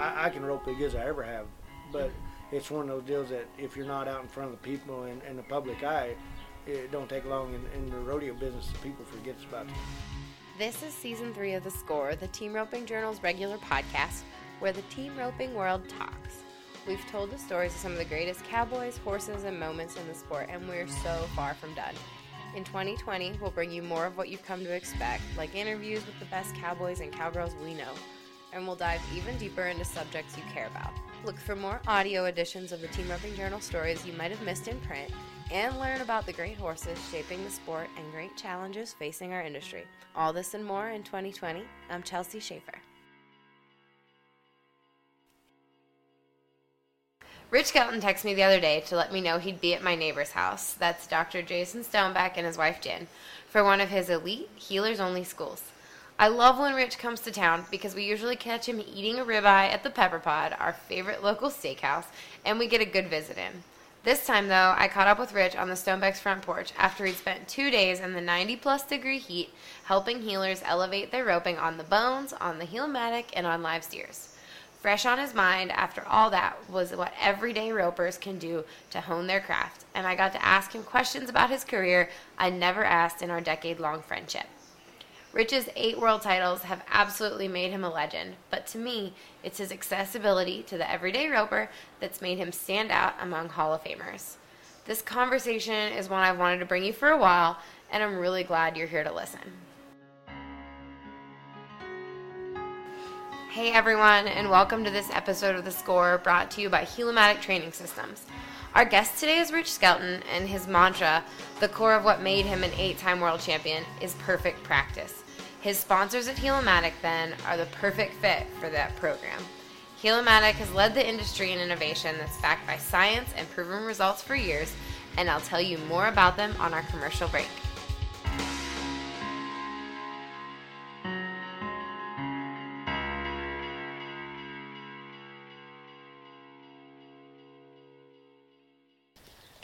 I, I can rope as good as I ever have, but it's one of those deals that if you're not out in front of the people and, and the public eye, it don't take long in, in the rodeo business. That people forgets about you. This is season three of The Score, the Team Roping Journal's regular podcast where the team roping world talks. We've told the stories of some of the greatest cowboys, horses, and moments in the sport, and we're so far from done. In 2020, we'll bring you more of what you've come to expect, like interviews with the best cowboys and cowgirls we know, and we'll dive even deeper into subjects you care about. Look for more audio editions of the Team Roping Journal stories you might have missed in print, and learn about the great horses shaping the sport and great challenges facing our industry. All this and more in 2020. I'm Chelsea Shaffer. Rich Skelton texted me the other day to let me know he'd be at my neighbor's house. That's Dr. Jason Stoneback and his wife Jen for one of his elite heelers only schools. I love when Rich comes to town because we usually catch him eating a ribeye at the Pepper Pod, our favorite local steakhouse, and we get a good visit in. This time, though, I caught up with Rich on the Stoneback's front porch after he'd spent two days in the 90 plus degree heat helping heelers elevate their roping on the bones, on the Heel-O-Matic, and on live steers. Fresh on his mind after all that was what everyday ropers can do to hone their craft, and I got to ask him questions about his career I never asked in our decade long friendship. Rich's eight world titles have absolutely made him a legend, but to me, it's his accessibility to the everyday roper that's made him stand out among Hall of Famers. This conversation is one I've wanted to bring you for a while, and I'm really glad you're here to listen. Hey everyone, and welcome to this episode of The Score brought to you by Heel-O-Matic Training Systems. Our guest today is Rich Skelton, and his mantra, the core of what made him an eight time world champion, is perfect practice. His sponsors at Heel-O-Matic, then, are the perfect fit for that program. Heel-O-Matic has led the industry in innovation that's backed by science and proven results for years, and I'll tell you more about them on our commercial break.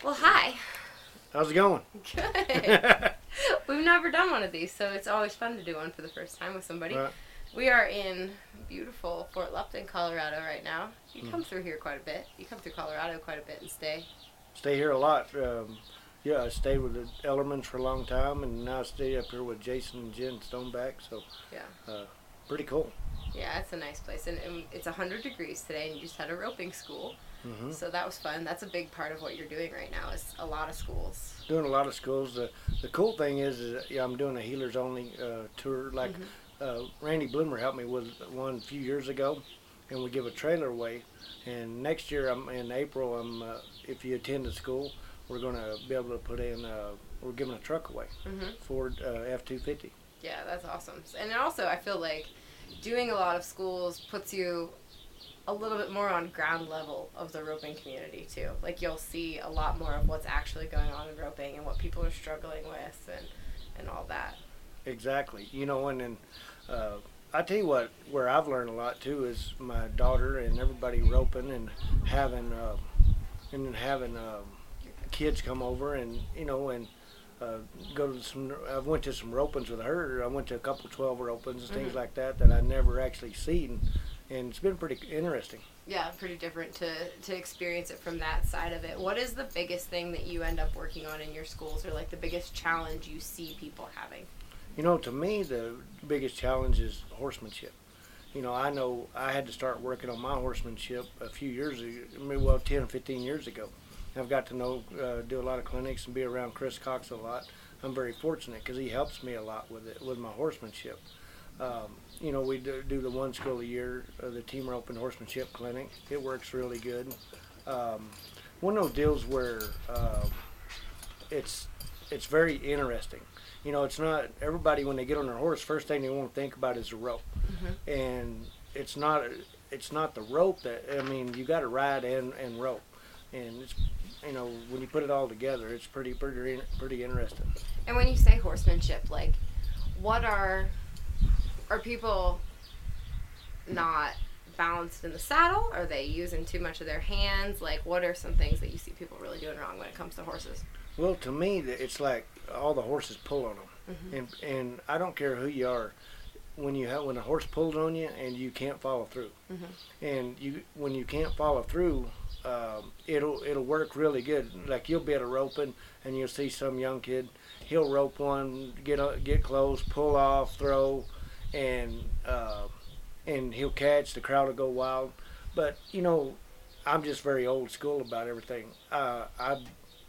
Well, hi. How's it going? Good. We've never done one of these, so it's always fun to do one for the first time with somebody. Right. We are in beautiful Fort Lupton, Colorado right now. You come through here quite a bit. You come through Colorado quite a bit and stay. Stay here a lot. Um, yeah, I stayed with the Ellermans for a long time, and now I stay up here with Jason and Jen Stoneback. So, Yeah. uh, pretty cool. Yeah, it's a nice place. And, and it's 100 degrees today, and you just had a roping school. Hmm So that was fun. That's a big part of what you're doing right now is a lot of schools. Doing a lot of schools. The the cool thing is, is yeah, I'm doing a heelers only uh, tour. Like uh, Randy Bloomer helped me with one a few years ago, and we give a trailer away. And next year, I'm in April. I'm uh, if you attend the school, we're going to be able to put in. Uh, we're giving a truck away, hmm Ford uh, F250. Yeah, that's awesome. And also, I feel like doing a lot of schools puts you a little bit more on ground level of the roping community too. Like you'll see a lot more of what's actually going on in roping and what people are struggling with and and all that. Exactly. You know, and then uh, I tell you what, where I've learned a lot too is my daughter and everybody roping and having uh, and having um, kids come over and you know and uh, go to some. I went to some ropings with her. I went to a couple twelve ropings and things Mhm. like that that I never actually seen, and it's been pretty interesting. Yeah, pretty different to to experience it from that side of it. What is the biggest thing that you end up working on in your schools or like the biggest challenge you see people having? You know, to me, the biggest challenge is horsemanship. You know, I know I had to start working on my horsemanship a few years ago, maybe well, 10 or 15 years ago. I've got to know, uh, do a lot of clinics and be around Chris Cox a lot. I'm very fortunate because he helps me a lot with it, with my horsemanship. Um, you know, we do, do the one school a year, uh, the Team Rope and Horsemanship Clinic. It works really good. Um, one of those deals where uh, it's it's very interesting. You know, it's not everybody when they get on their horse. First thing they want to think about is the rope, and it's not it's not the rope that I mean. You got to ride and and rope, and it's you know when you put it all together, it's pretty pretty pretty interesting. And when you say horsemanship, like what are are people not balanced in the saddle? Are they using too much of their hands? Like what are some things that you see people really doing wrong when it comes to horses? Well, to me, it's like all the horses pull on them, Mhm. and and I don't care who you are. when you have when a horse pulls on you and you can't follow through, and you when you can't follow through, um, it'll it'll work really good. Like you'll be at a roping and you'll see some young kid, he'll rope one, get a, get close, pull off, throw, and uh, and he'll catch. The crowd will go wild. But you know, I'm just very old school about everything. Uh, I,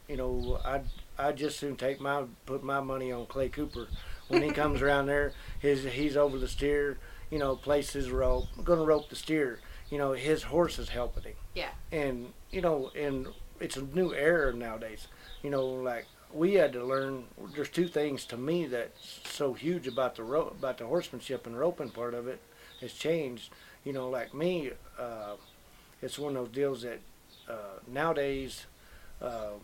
you know, I I just soon take my put my money on Clay Cooper when he comes around there. His he's over the steer. You know, place his rope. I'm gonna rope the steer. You know, his horse is helping him. Yeah. And you know, and it's a new era nowadays. You know, like we had to learn. There's two things to me that's so huge about the ro- about the horsemanship and roping part of it has changed. You know, like me, uh, it's one of those deals that uh, nowadays um,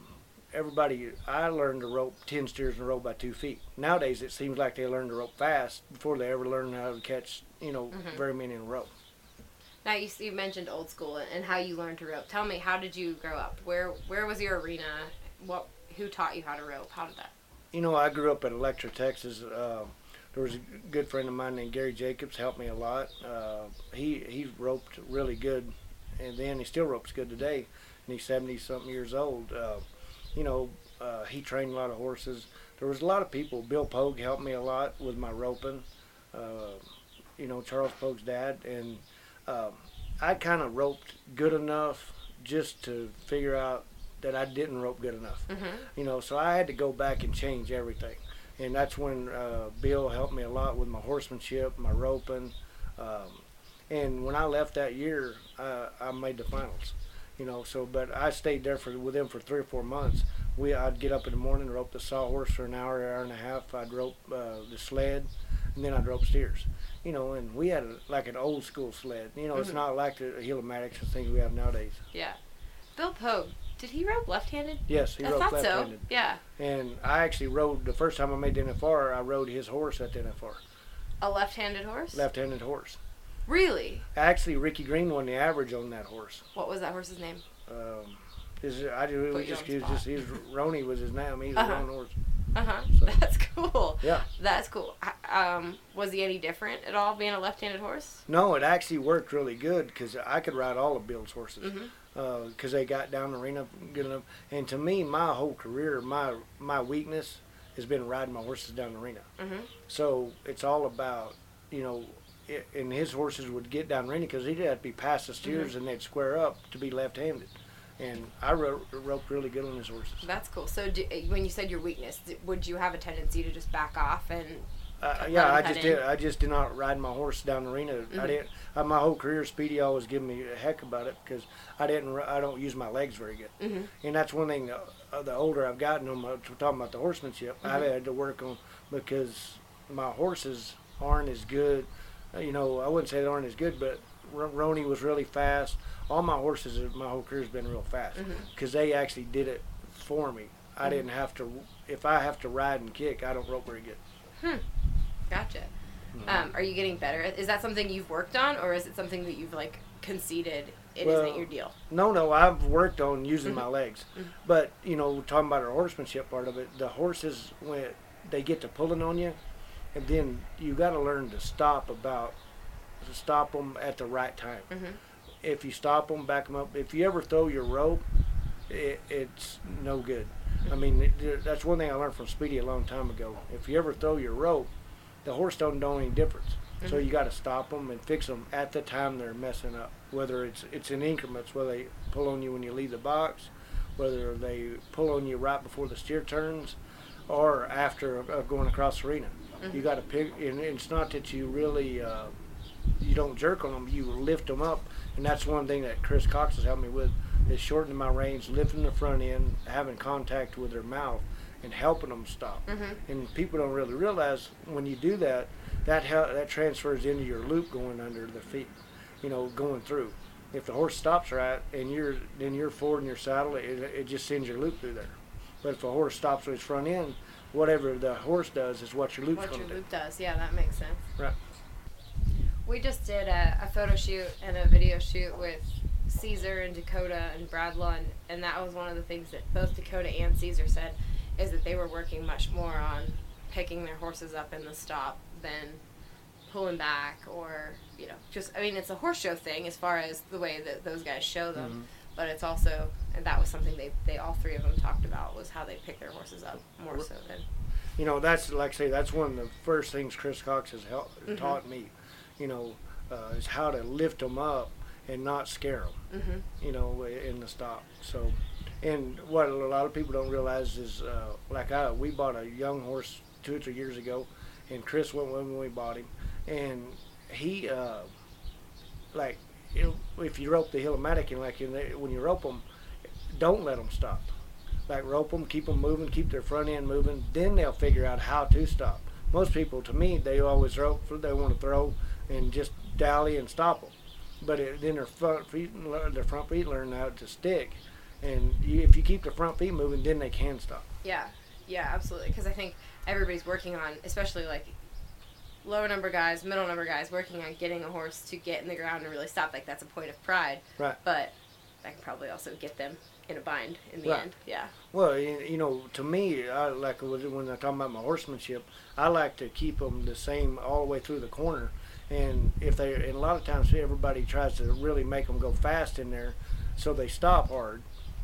everybody. I learned to rope ten steers in a row by two feet. Nowadays, it seems like they learn to rope fast before they ever learn how to catch. You know, Mhm. very many in a row. Now you, you mentioned old school and how you learned to rope. Tell me, how did you grow up? Where where was your arena? What who taught you how to rope? How did that? You know, I grew up at Electra, Texas. Uh, there was a good friend of mine named Gary Jacobs, helped me a lot. Uh, he he roped really good, and then he still ropes good today, and he's seventy something years old. Uh, you know, uh, he trained a lot of horses. There was a lot of people. Bill Pogue helped me a lot with my roping. Uh, you know, Charles Pogue's dad, and um, I kind of roped good enough just to figure out that I didn't rope good enough Mm-hmm. you know so i had to go back and change everything and that's when uh, bill helped me a lot with my horsemanship my roping um, and when i left that year uh, i made the finals you know so but i stayed there for with them for three or four months we i'd get up in the morning rope the sawhorse for an hour hour and a half i'd rope uh, the sled and then i'd rope steers you know and we had a, like an old school sled you know it's Mhm. not like the Heel-O-Matics and things we have nowadays Yeah. Bill Pogue, did he rope left-handed? yes he I roped left-handed Yeah. And I actually rode the first time I made the NFR. I rode his horse at the NFR, A left-handed horse. left-handed horse. Really? Actually, Ricky Green won the average on that horse. What was that horse's name? Um, his, I do Put we you just on he was just he was Roni was his name. He was Uh-huh. a horse. Uh huh. So- That's cool. Yeah. That's cool. Um, was he any different at all being a left-handed horse? No, it actually worked really good because I could ride all of Bill's horses Mm-hmm. Because they got down the arena good enough. And to me, my whole career, my my weakness has been riding my horses down the arena. Mm-hmm. So it's all about, you know, i and his horses would get down arena because he'd have to be past the steers Mm-hmm. and they'd square up to be left-handed. And I ro- roped really good on his horses. That's cool. So, do, when you said your weakness, would you have a tendency to just back off and? Uh, yeah, I just in. did. I just did not ride my horse down the arena. I Mhm. didn't. Uh, my whole career, Speedy always give me a heck about it because I didn't. I don't use my legs very good. Mm-hmm. And that's one thing. Uh, the older I've gotten, on my, talking about the horsemanship, I've Mhm. had to work on because my horses aren't as good. Uh, You know, I wouldn't say they aren't as good, but R- Roni was really fast. All my horses, uh, my whole career's been real fast because they actually did it for me. I Mhm. didn't have to. If I have to ride and kick, I don't rope very good. Gotcha. Mm-hmm. Um, are you getting better? Is that something you've worked on, or is it something that you've like conceded it Well, not your deal? No, no, I've worked on using my Mhm. legs, Mhm. but you know, talking about our horsemanship part of it, the horses when they get to pulling on you, and then you got to learn to stop about to stop them at the right time. Mm-hmm. If you stop them, back them up. If you ever throw your rope, it, it's no good. I mean, it, that's one thing I learned from Speedy a long time ago. If you ever throw your rope, the horse don't know any difference. So Mhm. you got to stop them and fix them at the time they're messing up. Whether it's it's in increments, whether they pull on you when you leave the box, whether they pull on you right before the steer turns, or after uh, going across the arena. You Mhm. got to pick, and it's not that you really uh, you don't jerk on them. You lift them up, and that's one thing that Chris Cox has helped me with is shortening my reins, lifting the front end, having contact with their mouth, and helping them stop. Mm-hmm. And people don't really realize when you do that, that hel- that transfers into your loop going under the feet, you know, going through. If the horse stops right and you're then you're forward in your saddle, it, it just sends your loop through there. But if a horse stops with its front end, whatever the horse does is what your loop's What going your to do. loop does, yeah, that makes sense. Right. We just did a, a photo shoot and a video shoot with Cesar and Dakota and Brad Lund, and that was one of the things that both Dakota and Cesar said is that they were working much more on picking their horses up in the stop than pulling back or you know just I mean it's a horse show thing as far as the way that those guys show them, Mm-hmm. but it's also and that was something they they all three of them talked about was how they pick their horses up more so than you know that's like I say that's one of the first things Chris Cox has helped, Mhm. taught me. You know, uh, is how to lift them up and not scare them. hmm You know, in the stop. So, and what a lot of people don't realize is, uh, like I, we bought a young horse two or three years ago, and Chris went with me when we bought him, and he, uh, like, if you rope the Heel-O-Matic and like in the, when you rope them, don't let them stop. Like rope them, keep them moving, keep their front end moving. Then they'll figure out how to stop. Most people, to me, they always rope. They want to throw and just dally and stop them. But it, then their front feet, their front feet learn how to stick. And you, if you keep the front feet moving, then they can stop. Yeah, yeah, absolutely. Because I think everybody's working on, especially like lower number guys, middle number guys, working on getting a horse to get in the ground and really stop. Like that's a point of pride. Right. But that can probably also get them in a bind in the Right. end. Yeah. Well, you know, to me, I like when I'm talking about my horsemanship, I like to keep them the same all the way through the corner. And if they, and a lot of times everybody tries to really make them go fast in there, so they stop hard,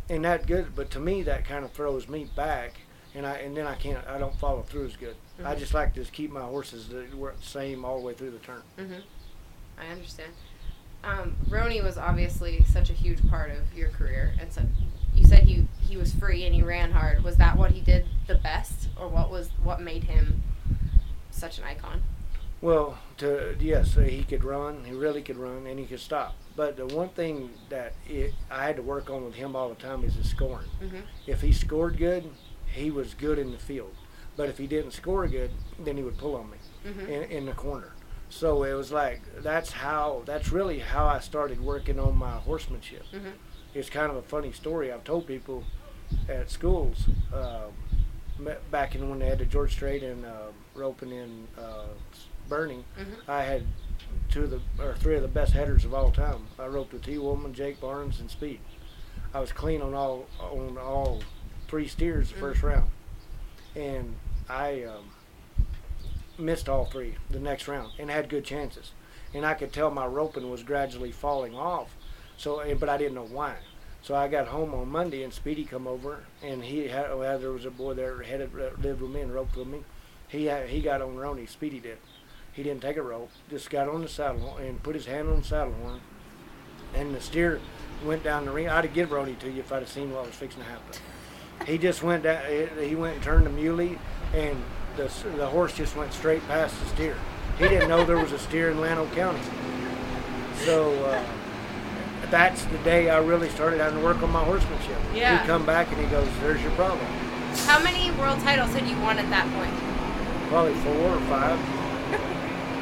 and that good. But to me, that kind of throws me back, and I and then I can't, I don't follow through as good. I Mhm. just like to just keep my horses the same all the way through the turn. Mhm. I understand. Um, Roni was obviously such a huge part of your career, and so you said he he was free and he ran hard. Was that what he did the best, or what was what made him such an icon? Well, to yes, he could run. He really could run, and he could stop. But the one thing that it, I had to work on with him all the time is his scoring. Mm-hmm. If he scored good, he was good in the field. But if he didn't score good, then he would pull on me Mm-hmm. in, in the corner. So it was like that's how that's really how I started working on my horsemanship. Mhm. It's kind of a funny story. I've told people at schools uh, back in when they had the George Strait and uh, roping in uh, Burning. Mhm. I had two of the or three of the best headers of all time. I roped with T. Woolman, Jake Barnes, and Speed. I was clean on all on all three steers the first round, and I um, missed all three the next round and had good chances. And I could tell my roping was gradually falling off. So, but I didn't know why. So I got home on Monday, and Speedy come over, and he had well, there was a boy there headed lived with me and roped with me. He had, he got on Roni. Speedy did. He didn't take a rope. Just got on the saddle horn and put his hand on the saddle horn, and the steer went down the ring. I'd have given Roni to you if I'd have seen what was fixing to happen. He just went down. He went and turned the muley, and the the horse just went straight past the steer. He didn't know there was a steer in Llano County. So uh, that's the day I really started having to work on my horsemanship. Yeah. He come back and he goes, "There's your problem." How many world titles had you won at that point? Probably four or five.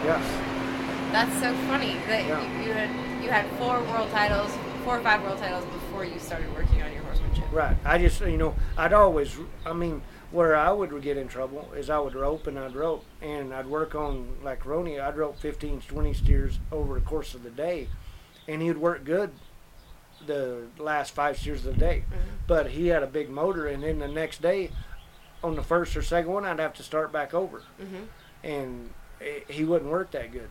Yeah. That's so funny that Yeah. you, you had you had four world titles, four or five world titles before you started working on your horsemanship. Right. I just, you know, I'd always, I mean, where I would get in trouble is I would rope and I'd rope and I'd work on, like Roni, I'd rope 15, 20 steers over the course of the day and he'd work good the last five steers of the day. But he had a big motor and then the next day on the first or second one, I'd have to start back over. Mm-hmm. And he wouldn't work that good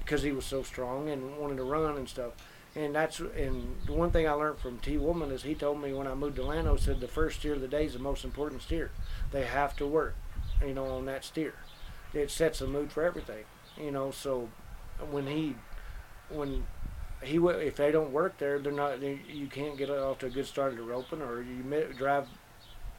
because he was so strong and wanted to run and stuff. And that's and the one thing I learned from T. Woolman is he told me when I moved to Llano said the first steer of the day is the most important steer. They have to work, you know, on that steer. It sets the mood for everything, you know. So when he when he if they don't work there, they're not. They, you can't get off to a good start at roping, or you drive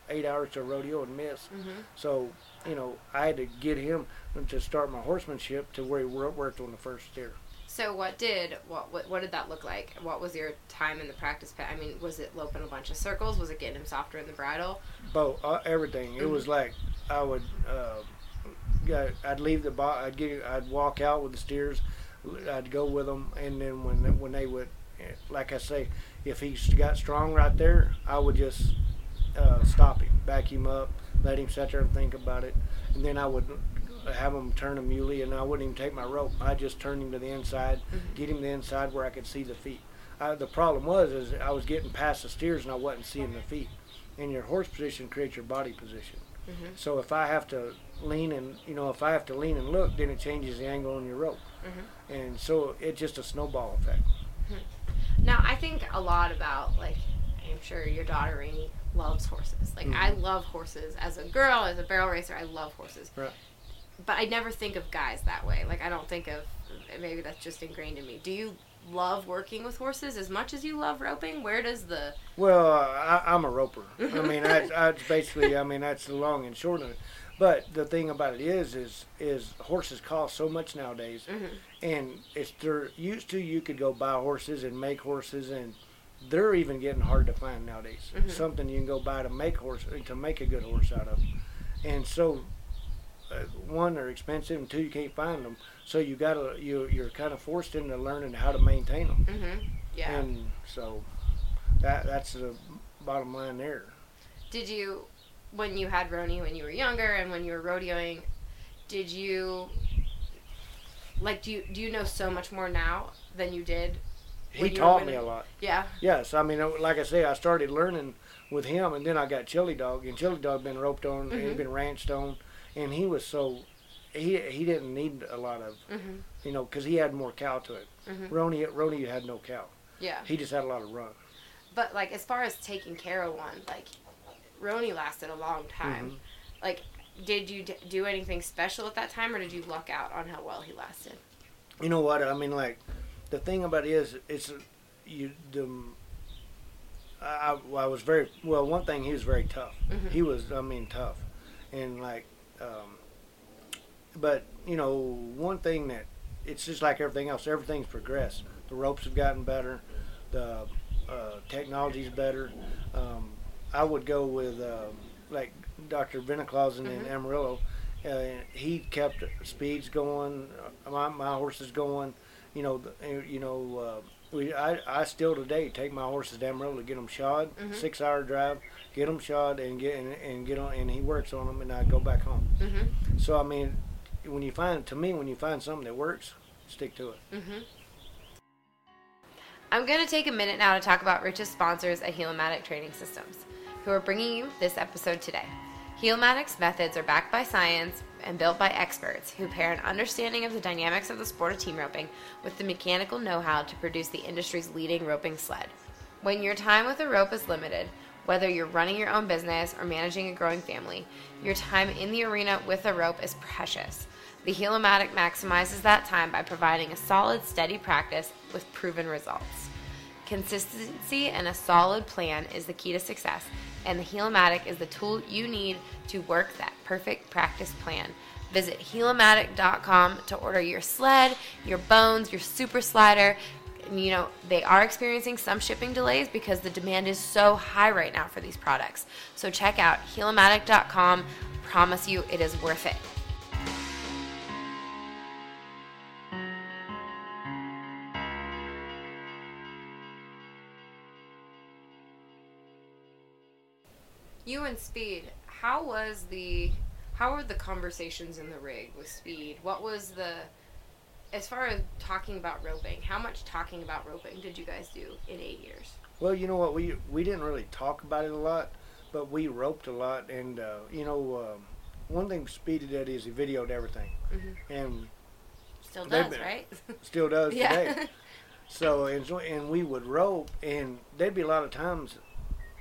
eight hours to a rodeo and miss. Mm-hmm. So you know, I had to get him to start my horsemanship to where he worked on the first steer. So what did what, what what did that look like? What was your time in the practice pit? I mean, was it loping a bunch of circles? Was it getting him softer in the bridle? both uh, everything. It was like I would, uh, I'd leave the bo- I'd get, I'd walk out with the steers, I'd go with them, and then when when they would, eh, like I say, if he got strong right there, I would just uh, stop him, back him up, let him sit there and think about it, and then I would have him turn a muley, and I wouldn't even take my rope. I just turn him to the inside, get him to the inside where I could see the feet. I, the problem was is I was getting past the steers and I wasn't seeing the feet and your horse position creates your body position. Mhm. So if I have to lean and you know if I have to lean and look, then it changes the angle on your rope, Mhm. and so it's just a snowball effect. Now, I think a lot about like I'm sure your daughter Rainey loves horses. Like I Mhm. love horses as a girl, as a barrel racer. I love horses. Right. But I never think of guys that way. Like I don't think of maybe that's just ingrained in me. Do you love working with horses as much as you love roping? Where does the Well, I, I'm a roper. I mean, that's, that's basically, I mean, that's the long and short of it. But the thing about it is, is, is horses cost so much nowadays, Mhm. and it's they're used to you could go buy horses and make horses, and they're even getting hard to find nowadays. Mhm. Something you can go buy to make horse to make a good horse out of, and so. Uh, one, they're expensive, and two, you can't find them. So you gotta, you you're kind of forced into learning how to maintain them. Mhm. Yeah. And so that that's the bottom line there. did you when you had Roni when you were younger and when you were rodeoing, did you like do you do you know so much more now than you did? He When you were taught me a lot. Yeah. Yes, I mean, like I say, I started learning with him, and then I got Chili Dog, and Chili Dog been roped on, and Mhm. he'd been ranched on, and he was so he he didn't need a lot of Mhm. you know because he had more cow to it. Mhm. Roni Roni had no cow. Yeah. He just had a lot of run. But like as far as taking care of one, like Roni lasted a long time. Mhm. Like did you d- do anything special at that time or did you luck out on how well he lasted? You know what? I mean, like the thing about it is, it's you the. I, I was very well. One thing, he was very tough. Mhm. He was, I mean, tough, and like, um, but you know, one thing that it's just like everything else. Everything's progressed. The ropes have gotten better. The uh, technology's better. Um, I would go with uh, like Dr. Veniclausen in Mhm. Amarillo. Uh, he kept speeds going. My, my horses going. You know, the, uh, you know. Uh, we, I, I still today take my horses to Amarillo to get them shod, Mhm. six hour drive, get them shod and get and, and get on and he works on them and I go back home. Mm-hmm. So I mean, when you find to me when you find something that works, stick to it. Mm-hmm. I'm going to take a minute now to talk about Rich's sponsors at Heel-O-Matic Training Systems, who are bringing you this episode today. Heel-O-Matic's methods are backed by science and built by experts who pair an understanding of the dynamics of the sport of team roping with the mechanical know how to produce the industry's leading roping sled. When your time with a rope is limited, whether you're running your own business or managing a growing family, your time in the arena with a rope is precious. The Heel-O-Matic maximizes that time by providing a solid, steady practice with proven results. Consistency and a solid plan is the key to success, and the Heel-O-Matic is the tool you need to work that perfect practice plan. Visit heelomatic.com to order your sled, your bones, your super slider. You know, they are experiencing some shipping delays because the demand is so high right now for these products. So check out heelomatic.com. Promise you it is worth it. You and Speed, how was the how were the conversations in the rig with Speed? What was the as far as talking about roping, how much talking about roping did you guys do in eight years? Well, you know what we we didn't really talk about it a lot, but we roped a lot, and uh, you know um, one thing Speedy did is he videoed everything, Mhm. and Still does, been- right? still does yeah. today. So and so and we would rope, and there'd be a lot of times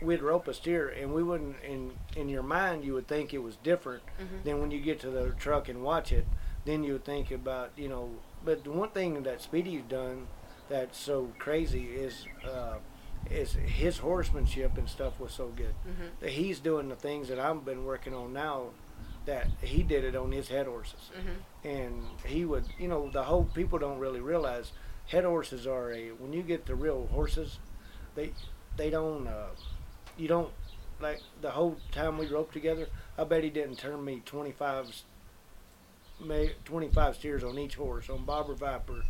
we'd rope a steer, and we wouldn't. In in your mind, you would think it was different Mhm. than when you get to the truck and watch it. Then you would think about you know. But the one thing that Speedy's done that's so crazy is uh, is his horsemanship and stuff was so good. Mhm. That he's doing the things that I've been working on now. That he did it on his head horses Mhm. and he would you know the whole people don't really realize head horses are a when you get the real horses they they don't uh, you don't like the whole time we roped together i bet he didn't turn me 25 s- may 25 steers on each horse on bobber viper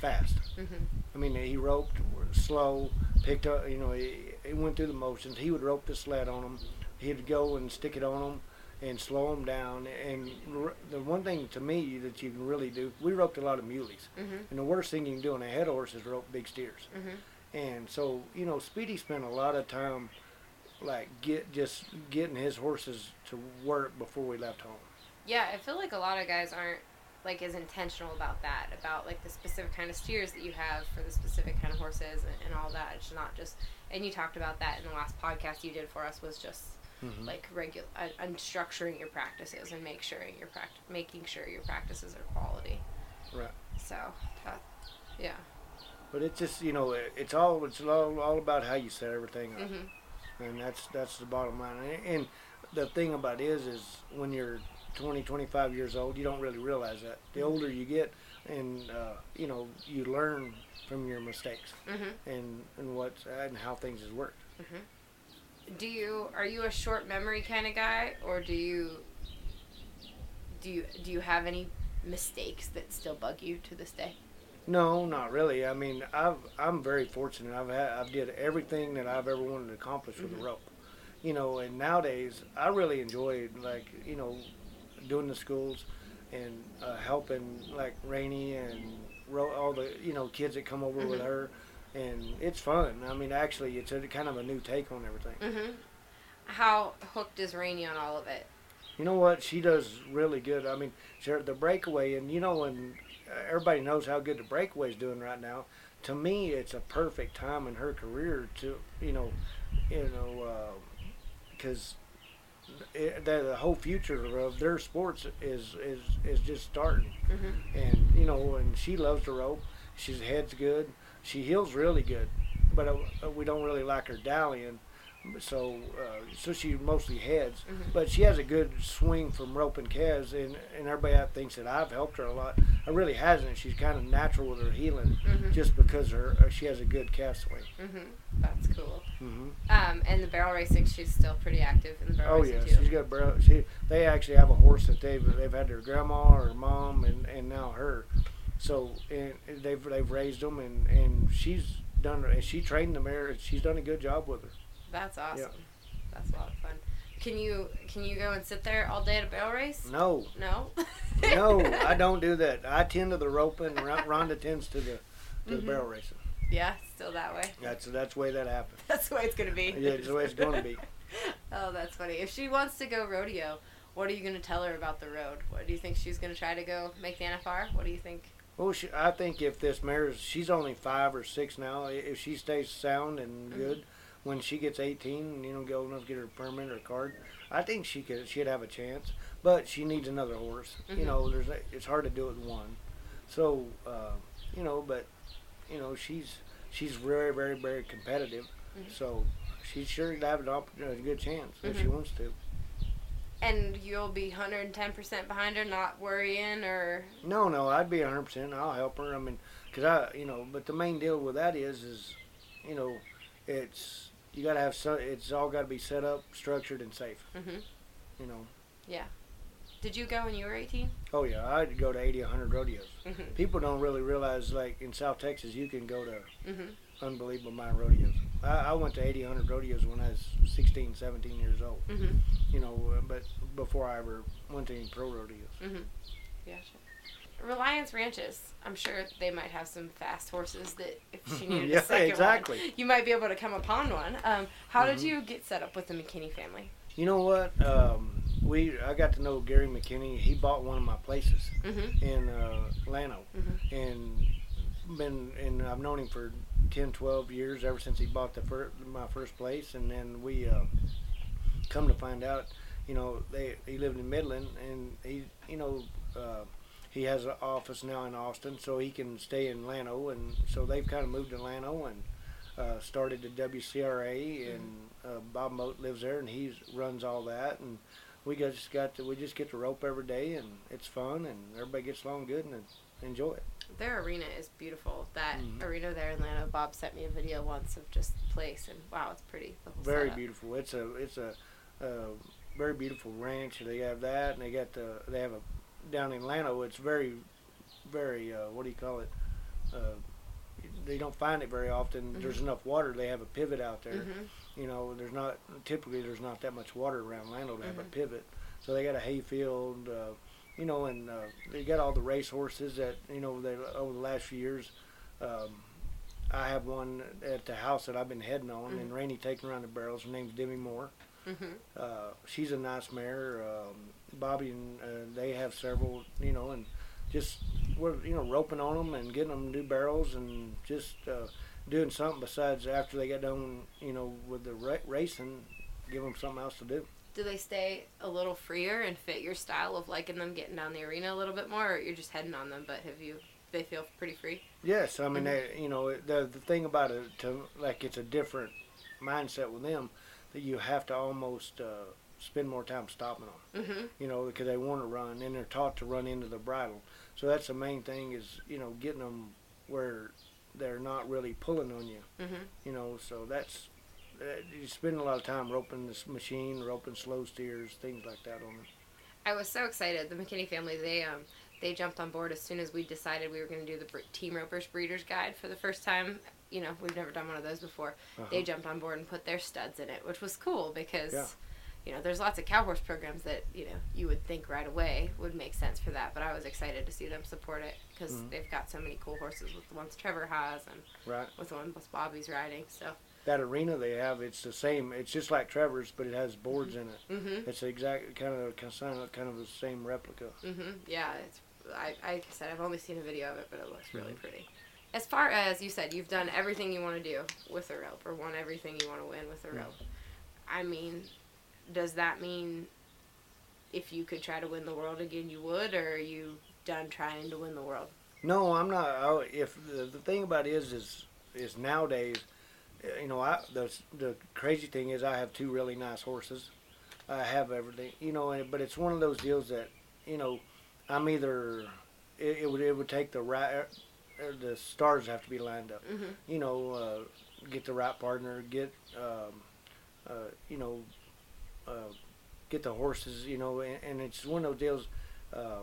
fast Mhm. i mean he roped slow picked up you know he, he went through the motions he would rope the sled on them he'd go and stick it on them and slow them down. And r- the one thing to me that you can really do, we roped a lot of muleys, Mhm. and the worst thing you can do on a head horse is rope big steers. Mhm. And so, you know, Speedy spent a lot of time like get just getting his horses to work before we left home. Yeah, I feel like a lot of guys aren't like as intentional about that, about like the specific kind of steers that you have for the specific kind of horses and, and all that. It's not just, and you talked about that in the last podcast you did for us was just Mhm. like regular, uh, unstructuring your practices and make sure your pract- making sure your practices are quality. Right. So, that, yeah. But it's just you know it- it's all it's all, all about how you set everything up, Mhm. And that's that's the bottom line. And, the thing about it is is when you're 20, 25 years old, you don't really realize that. The older you get, and uh, you know you learn from your mistakes Mhm. and and what and how things has worked. Do you are you a short memory kind of guy, or do you do you do you have any mistakes that still bug you to this day? No, not really. I mean, I've I'm very fortunate. I've had I've did everything that I've ever wanted to accomplish with Mhm. the rope. You know, and nowadays I really enjoy like you know doing the schools and uh, helping like Rainey and ro- all the you know kids that come over with Mhm. her, and it's fun. I mean, actually, it's a kind of a new take on everything. Mm-hmm. How hooked is Rainey on all of it? You know what? She does really good. I mean, the breakaway, and you know, when everybody knows how good the breakaway's doing right now. To me, it's a perfect time in her career to, you know, you know, because the, the whole future of their sports is is is just starting. Mm-hmm. And you know, and she loves the rope. She's head's good. She heels really good, but uh, we don't really like her dallying. So, uh, so she mostly heads, Mhm. but she has a good swing from rope and Kaz, and, and everybody thinks that I've helped her a lot. I really hasn't. She's kind of natural with her heeling, Mhm. just because her uh, she has a good calf swing. Mm-hmm. That's cool. hmm Um, and the barrel racing, she's still pretty active in the barrel racing. Oh racing yeah, too. she's got a bro. She they actually have a horse that they've they've had their grandma or mom and, and now her, so and they've they've raised them and, and she's done and she trained the mare. She's done a good job with her. That's awesome. That's a lot of fun. Can you can you go and sit there all day at a barrel race? No, No. no, I don't do that. I tend to the roping. and Rhonda tends to the to Mhm. the barrel racing. Yeah, still that way. That's that's the way that happens. That's the way it's gonna be. Yeah, it's the way it's going to be. oh, that's funny. If she wants to go rodeo, what are you gonna tell her about the road? What do you think she's gonna try to go make the NFR? What do you think? Well, she, I think if this mare's, she's only five or six now. If she stays sound and Mhm. good, when she gets 18, you know, get old enough to get her permit or card, I think she could, she'd have a chance. But she needs another horse. Mhm. You know, there's, a- it's hard to do it with one. So, uh, you know, but, you know, she's, she's very, very, very competitive. Mhm. So she's sure to have an opp- a good chance if she Mhm. wants to. And you'll be 110% behind her, not worrying or. No, no, I'd be 100%. I'll help her. I mean, because I, you know, but the main deal with that is, is, you know, it's, you got to have, so, it's all got to be set up, structured, and safe, hmm you know. Yeah. Did you go when you were 18? Oh, yeah, I'd go to 80, 100 rodeos. Mm-hmm. People don't really realize, like, in South Texas, you can go to Mm-hmm. unbelievable amount of rodeos. I, I went to 80, 100 rodeos when I was 16, 17 years old, Mm-hmm. you know, uh, but before I ever went to any pro rodeos. Mm-hmm. Reliance Ranches. I'm sure they might have some fast horses that if she needed Yeah, a second exactly. one, you might be able to come upon one. Um, how did Mhm. you get set up with the McKinney family? You know what? Um, we I got to know Gary McKinney. He bought one of my places Mm-hmm. in uh, Llano, Mhm. and been and I've known him for 10, 12 years ever since he bought the fir- my first place, and then we uh, come to find out, you know, they he lived in Midland, and he you know. Uh, he has an office now in Austin, so he can stay in Llano, and so they've kind of moved to Llano and uh, started the WCRA, and uh, Bob Moat lives there, and he runs all that, and we just got to, we just get to rope every day, and it's fun, and everybody gets along good and enjoy it. Their arena is beautiful. That Mhm. arena there in Atlanta. Bob sent me a video once of just the place, and wow, it's pretty. The whole Very setup. beautiful. It's a it's a uh, very beautiful ranch. They have that, and they got the they have a down in Llano. It's very very uh, what do you call it? Uh, they don't find it very often. Mhm. There's enough water. They have a pivot out there. Mhm. You know, there's not typically there's not that much water around Llano to have a Mhm. pivot. So they got a hayfield. Uh, you know, and uh, they got all the race horses that you know they over the last few years. Um, I have one at the house that I've been heading on, and Mhm. Rainey taking around the barrels. Her name's Demi Moore. Hmm Uh, she's a nice mare. Um, Bobby and uh, they have several, you know, and just we're you know roping on them and getting them new barrels and just uh, doing something besides after they get done, you know, with the ra- racing, give them something else to do. Do they stay a little freer and fit your style of liking them getting down the arena a little bit more, or you're just heading on them? But have you? They feel pretty free. Yes, I mean, Mhm. they, you know, the the thing about it, to like, it's a different mindset with them that you have to almost uh, spend more time stopping them. Mm-hmm. You know, because they want to run and they're taught to run into the bridle. So that's the main thing is you know getting them where they're not really pulling on you. Mm-hmm. You know, so that's uh, you spend a lot of time roping this machine, roping slow steers, things like that on them. I was so excited. The McKinney family, they um, they jumped on board as soon as we decided we were going to do the Team Ropers Breeders Guide for the first time. You know, we've never done one of those before. Uh-huh. They jumped on board and put their studs in it, which was cool because, Yeah. you know, there's lots of cow horse programs that you know you would think right away would make sense for that. But I was excited to see them support it because Mhm. they've got so many cool horses with the ones Trevor has and right. with the ones Bobby's riding. So, That arena they have, it's the same. It's just like Trevor's, but it has boards in it. mm-hmm, It's exact kind of kind of kind of the same replica. mm-hmm, yeah, it's. I, I said I've only seen a video of it, but it looks really Mhm. pretty. As far as you said, you've done everything you want to do with a rope, or won everything you want to win with a rope. I mean, does that mean if you could try to win the world again, you would, or are you done trying to win the world? No, I'm not. I, if the, the thing about it is is is nowadays, uh, you know, I the the crazy thing is I have two really nice horses. I have everything, you know, and, but it's one of those deals that, you know, I'm either it, it would it would take the right the stars have to be lined up. Mm-hmm. You know, uh, get the right partner, get um, uh, you know, uh, get the horses, you know, and, and it's one of those deals. Uh,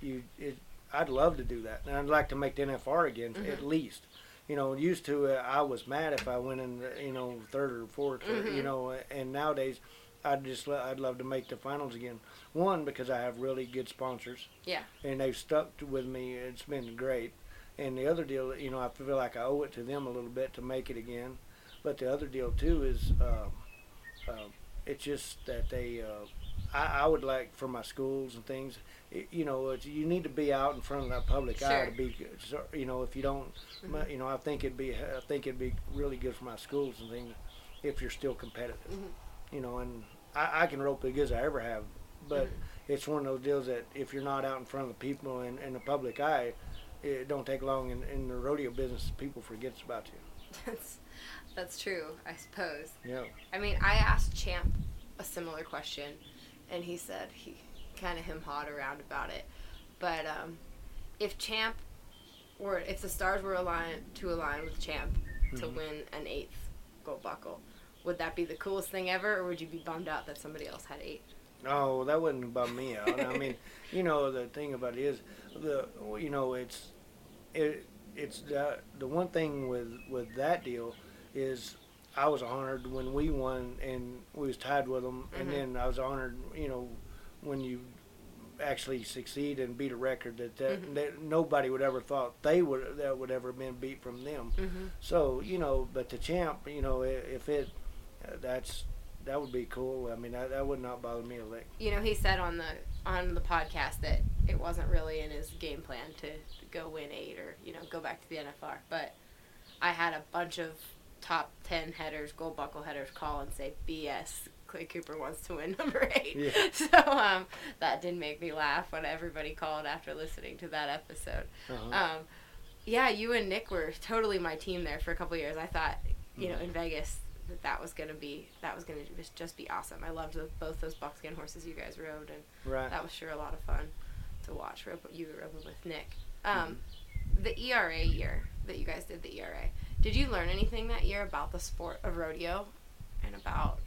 you, it, I'd love to do that, and I'd like to make the NFR again Mhm. at least. You know, used to uh, I was mad if I went in, the, you know, third or 4th or, you Mhm. know, and nowadays. I'd just lo- I'd love to make the finals again. One because I have really good sponsors. Yeah. And they've stuck with me. It's been great. And the other deal, you know, I feel like I owe it to them a little bit to make it again. But the other deal too is, uh, uh, it's just that they. Uh, I, I would like for my schools and things. It, you know, it's, you need to be out in front of that public eye to be. You know, if you don't, Mhm. you know, I think it'd be. I think it'd be really good for my schools and things if you're still competitive. Mhm. You know, and I, I can rope as good as I ever have, but Mhm. it's one of those deals that if you're not out in front of the people and, and the public eye, it don't take long in, in the rodeo business. People forgets about you. That's that's true, I suppose. Yeah. I mean, I asked Champ a similar question, and he said he kind of him hawed around about it. But um, if Champ were, if the stars were aligned to align with Champ to Mhm. win an eighth gold buckle, would that be the coolest thing ever, or would you be bummed out that somebody else had eight? No, that wouldn't bum me out. I mean, you know, the thing about it is the you know it's it it's the the one thing with with that deal is I was honored when we won and we was tied with them, Mhm. and then I was honored, you know, when you actually succeed and beat a record that that, Mhm. that nobody would ever thought they would that would ever been beat from them. Mm-hmm. So you know, but the champ, you know, if it uh, that's that would be cool. I mean, that, that would not bother me a lick. You know, he said on the on the podcast that it wasn't really in his game plan to, go win eight or you know go back to the NFR. But I had a bunch of top ten headers, gold buckle headers, call and say BS. Clay Cooper wants to win number eight. Yeah. So um, that did make me laugh when everybody called after listening to that episode. Uh-huh. Um, yeah, you and Nick were totally my team there for a couple years. I thought, you know, in Vegas that that was gonna be that was gonna just, just be awesome. I loved the, both those buckskin horses you guys rode, and right. that was sure a lot of fun to watch. You were roping with Nick. Um, The ERA year that you guys did the ERA, did you learn anything that year about the sport of rodeo and about?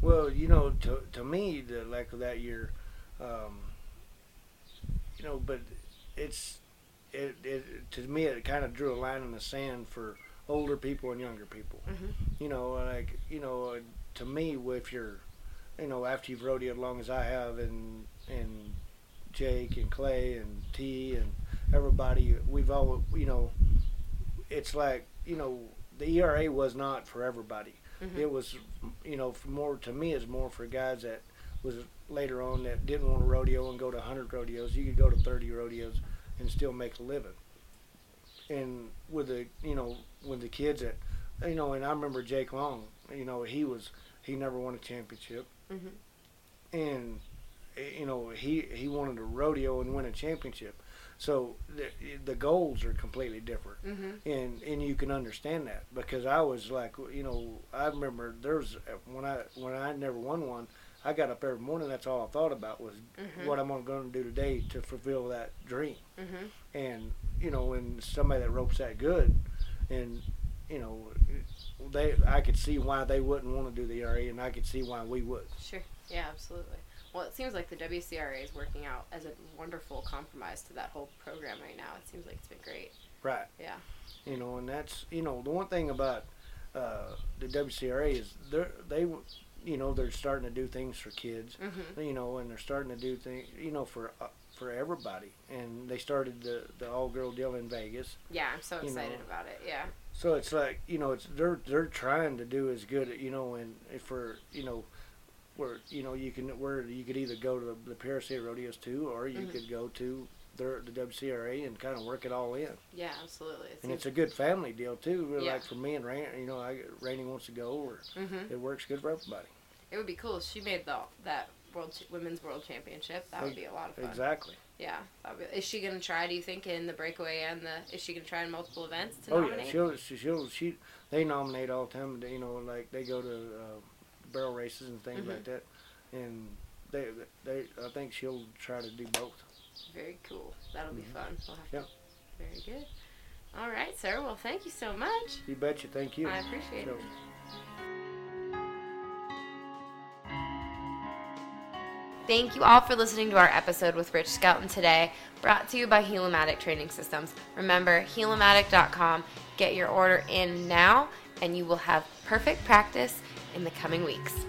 Well, you know, to to me, the lack of that year, um, you know, but it's it, it to me it kind of drew a line in the sand for older people and younger people. Mhm. You know, like you know, uh, to me, if you're, you know, after you've rodeoed as long as I have, and and Jake and Clay and T and everybody, we've all, you know, it's like you know the ERA was not for everybody. Mhm. It was you know for more to me it's more for guys that was later on that didn't want to rodeo and go to 100 rodeos. You could go to 30 rodeos and still make a living. And with the you know with the kids that you know and I remember Jake Long. You know he was he never won a championship Mhm. and you know he he wanted to rodeo and win a championship. So the the goals are completely different, Mhm. and and you can understand that because I was like you know I remember there was when I when I never won one. I got up every morning. That's all I thought about was Mhm. what I'm going to do today to fulfill that dream. Mhm. And you know, when somebody that ropes that good, and you know, they I could see why they wouldn't want to do the ERA, and I could see why we would. Sure. Yeah, absolutely. Well, it seems like the WCRA is working out as a wonderful compromise to that whole program right now. It seems like it's been great. Right. Yeah. You know, and that's you know the one thing about uh, the WCRA is they're they you know they're starting to do things for kids. Mhm. You know, and they're starting to do things you know for uh, for everybody. And they started the the all girl deal in Vegas. Yeah, I'm so excited know. about it. Yeah. So it's like you know, it's they're they're trying to do as good, you know, and if for you know, where you know you can where you could either go to the PRCA Rodeos too, or you Mhm. could go to their, the WCRA and kind of work it all in. Yeah, absolutely. It And it's a good family deal too. really, Yeah. Like for me and Rain, you know, I Rainey wants to go, or Mhm. it works good for everybody. It would be cool if she made the that world ch- women's world championship. That would be a lot of fun. Exactly. Yeah. Be, is she gonna try? Do you think in the breakaway and the is she gonna try in multiple events to Oh nominate? yeah, she'll she, she'll she they nominate all the time. You know, like they go to uh, barrel races and things Mhm. like that, and they they I think she'll try to do both. Very cool. That'll be Mhm. fun. We'll Yeah. to, very good. All right, sir. Well, thank you so much. You betcha. Thank you. I appreciate So- it. Thank you all for listening to our episode with Rich Skelton today, brought to you by Heel-O-Matic Training Systems. Remember, heelomatic.com. Get your order in now, and you will have perfect practice in the coming weeks.